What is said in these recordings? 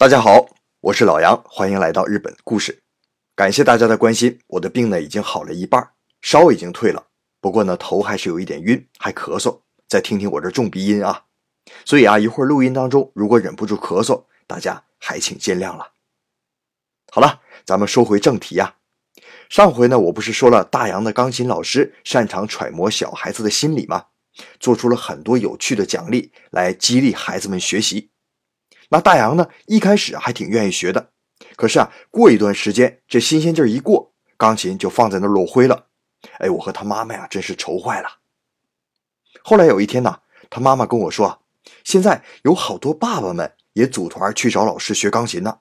大家好，我是老杨，欢迎来到日本故事。感谢大家的关心，我的病呢已经好了一半，烧已经退了，不过呢头还是有一点晕，还咳嗽。再听听我这重鼻音啊，所以啊一会儿录音当中如果忍不住咳嗽，大家还请见谅了。好了，咱们说回正题呀。上回呢我不是说了大洋的钢琴老师擅长揣摩小孩子的心理吗？做出了很多有趣的奖励来激励孩子们学习。那大洋呢？一开始还挺愿意学的，可是啊，过一段时间，这新鲜劲儿一过，钢琴就放在那落灰了。哎，我和他妈妈呀，真是愁坏了。后来有一天呢，他妈妈跟我说，现在有好多爸爸们也组团去找老师学钢琴呢。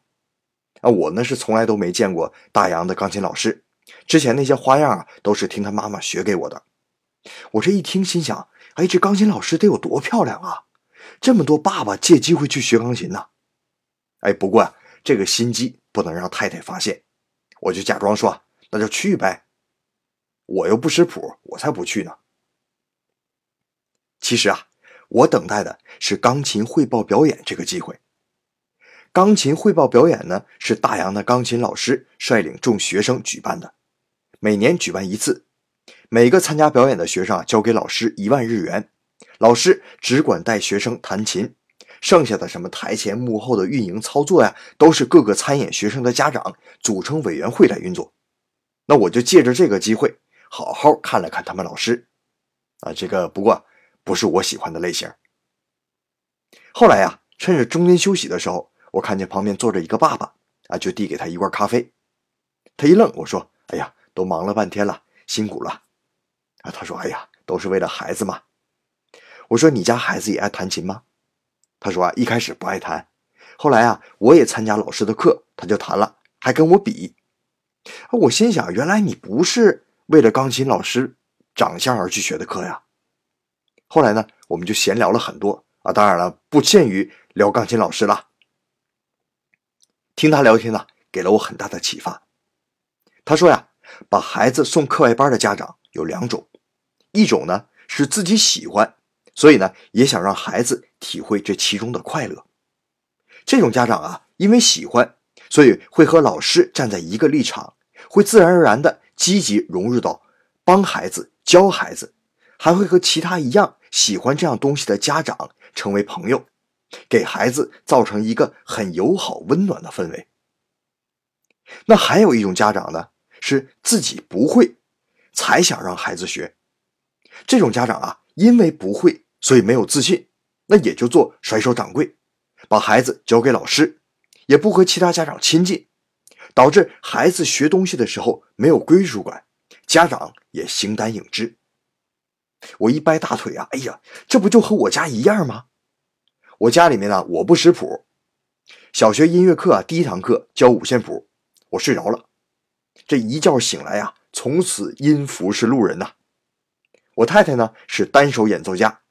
啊，我呢是从来都没见过大洋的钢琴老师，之前那些花样啊，都是听他妈妈学给我的。我这一听，心想，哎，这钢琴老师得有多漂亮啊！这么多爸爸借机会去学钢琴呢，哎，不过这个心机不能让太太发现，我就假装说那就去呗，我又不识谱，我才不去呢。其实啊，我等待的是钢琴汇报表演这个机会。钢琴汇报表演呢，是大洋的钢琴老师率领众学生举办的，每年举办一次，每个参加表演的学生啊，交给老师一万日元。老师只管带学生弹琴，剩下的什么台前幕后的运营操作呀，都是各个参演学生的家长组成委员会来运作。那我就借着这个机会，好好看了看他们老师。啊，这个不过不是我喜欢的类型。后来呀，趁着中间休息的时候，我看见旁边坐着一个爸爸，啊，就递给他一罐咖啡。他一愣，我说：“哎呀，都忙了半天了，辛苦了。”啊，他说：“哎呀，都是为了孩子嘛。”我说：“你家孩子也爱弹琴吗？”他说：“啊，一开始不爱弹，后来啊，我也参加老师的课，他就弹了，还跟我比。”我心想：“原来你不是为了钢琴老师长相而去学的课呀？”后来呢，我们就闲聊了很多啊，当然了，不限于聊钢琴老师了。听他聊天呢，给了我很大的启发。他说呀，把孩子送课外班的家长有两种，一种呢是自己喜欢。所以呢，也想让孩子体会这其中的快乐。这种家长啊，因为喜欢，所以会和老师站在一个立场，会自然而然的积极融入到帮孩子、教孩子，还会和其他一样喜欢这样东西的家长成为朋友，给孩子造成一个很友好、温暖的氛围。那还有一种家长呢，是自己不会，才想让孩子学。这种家长啊，因为不会。所以没有自信，那也就做甩手掌柜，把孩子交给老师，也不和其他家长亲近，导致孩子学东西的时候没有归属感，家长也形单影只。我一掰大腿啊，哎呀，这不就和我家一样吗？我家里面呢，我不识谱，小学音乐课啊，第一堂课教五线谱，我睡着了，这一觉醒来呀，从此音符是路人呐。我太太呢是单手演奏家。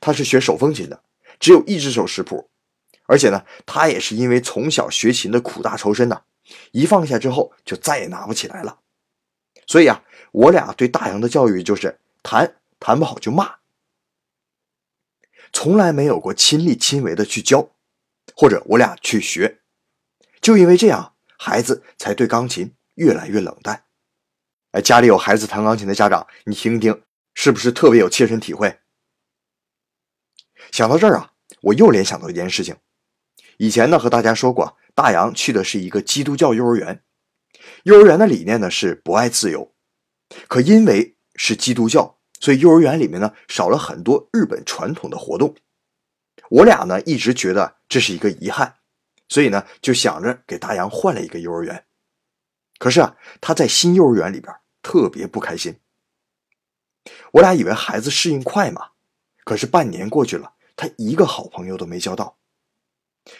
他是学手风琴的，只有一只手识谱，而且呢，他也是因为从小学琴的苦大仇深呐，一放下之后就再也拿不起来了。所以啊，我俩对大洋的教育就是弹弹不好就骂，从来没有过亲力亲为的去教，或者我俩去学。就因为这样，孩子才对钢琴越来越冷淡。哎，家里有孩子弹钢琴的家长，你听听，是不是特别有切身体会？想到这儿啊，我又联想到一件事情。以前呢，和大家说过，大洋去的是一个基督教幼儿园。幼儿园的理念呢是博爱自由，可因为是基督教，所以幼儿园里面呢少了很多日本传统的活动。我俩呢一直觉得这是一个遗憾，所以呢就想着给大洋换了一个幼儿园。可是啊，他在新幼儿园里边特别不开心。我俩以为孩子适应快嘛，可是半年过去了。他一个好朋友都没交到，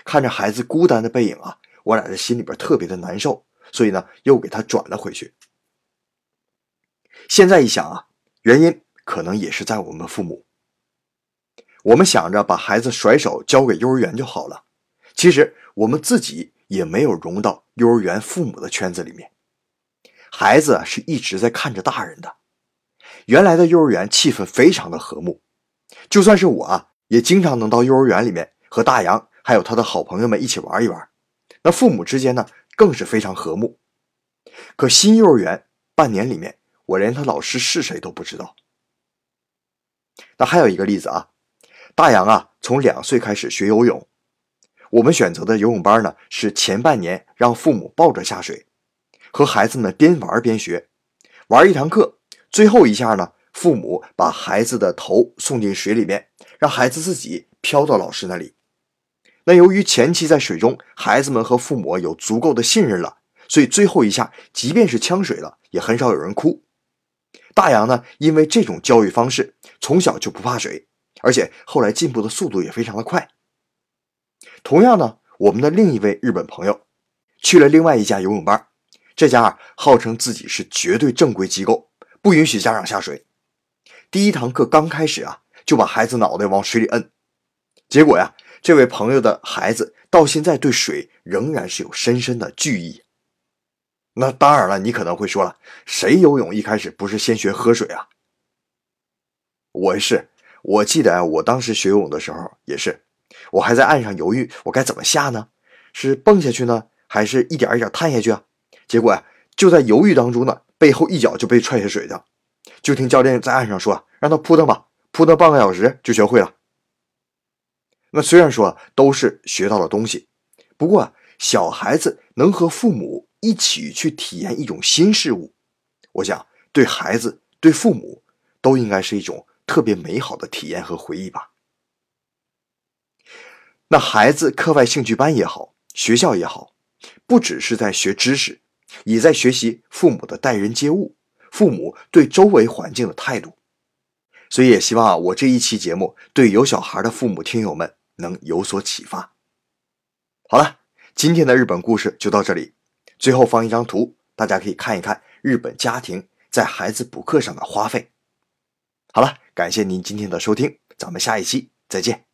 看着孩子孤单的背影啊，我俩这心里边特别的难受，所以呢，又给他转了回去。现在一想啊，原因可能也是在我们父母。我们想着把孩子甩手交给幼儿园就好了，其实我们自己也没有融到幼儿园父母的圈子里面。孩子是一直在看着大人的，原来的幼儿园气氛非常的和睦，就算是我啊。也经常能到幼儿园里面和大洋还有他的好朋友们一起玩一玩，那父母之间呢更是非常和睦。可新幼儿园半年里面，我连他老师是谁都不知道。那还有一个例子啊，大洋啊从两岁开始学游泳，我们选择的游泳班呢是前半年让父母抱着下水，和孩子们边玩边学，玩一堂课，最后一下呢，父母把孩子的头送进水里面，让孩子自己飘到老师那里。那由于前期在水中，孩子们和父母有足够的信任了，所以最后一下，即便是呛水了，也很少有人哭。大洋呢，因为这种教育方式，从小就不怕水，而且后来进步的速度也非常的快。同样呢，我们的另一位日本朋友去了另外一家游泳班，这家啊号称自己是绝对正规机构，不允许家长下水。第一堂课刚开始啊，就把孩子脑袋往水里摁，结果呀。这位朋友的孩子到现在对水仍然是有深深的惧意。那当然了，你可能会说了，谁游泳一开始不是先学喝水啊？我是，我记得我当时学游泳的时候也是，我还在岸上犹豫，我该怎么下呢？是蹦下去呢，还是一点一点探下去啊？结果呀，就在犹豫当中呢，背后一脚就被踹下水的。就听教练在岸上说：“让他扑腾吧，扑腾半个小时就学会了。”那虽然说都是学到了东西，不过小孩子能和父母一起去体验一种新事物，我想对孩子、对父母都应该是一种特别美好的体验和回忆吧。那孩子课外兴趣班也好，学校也好，不只是在学知识，也在学习父母的待人接物，父母对周围环境的态度。所以也希望啊，我这一期节目对有小孩的父母听友们。能有所启发。好了，今天的日本故事就到这里。最后放一张图，大家可以看一看日本家庭在孩子补课上的花费。好了，感谢您今天的收听，咱们下一期再见。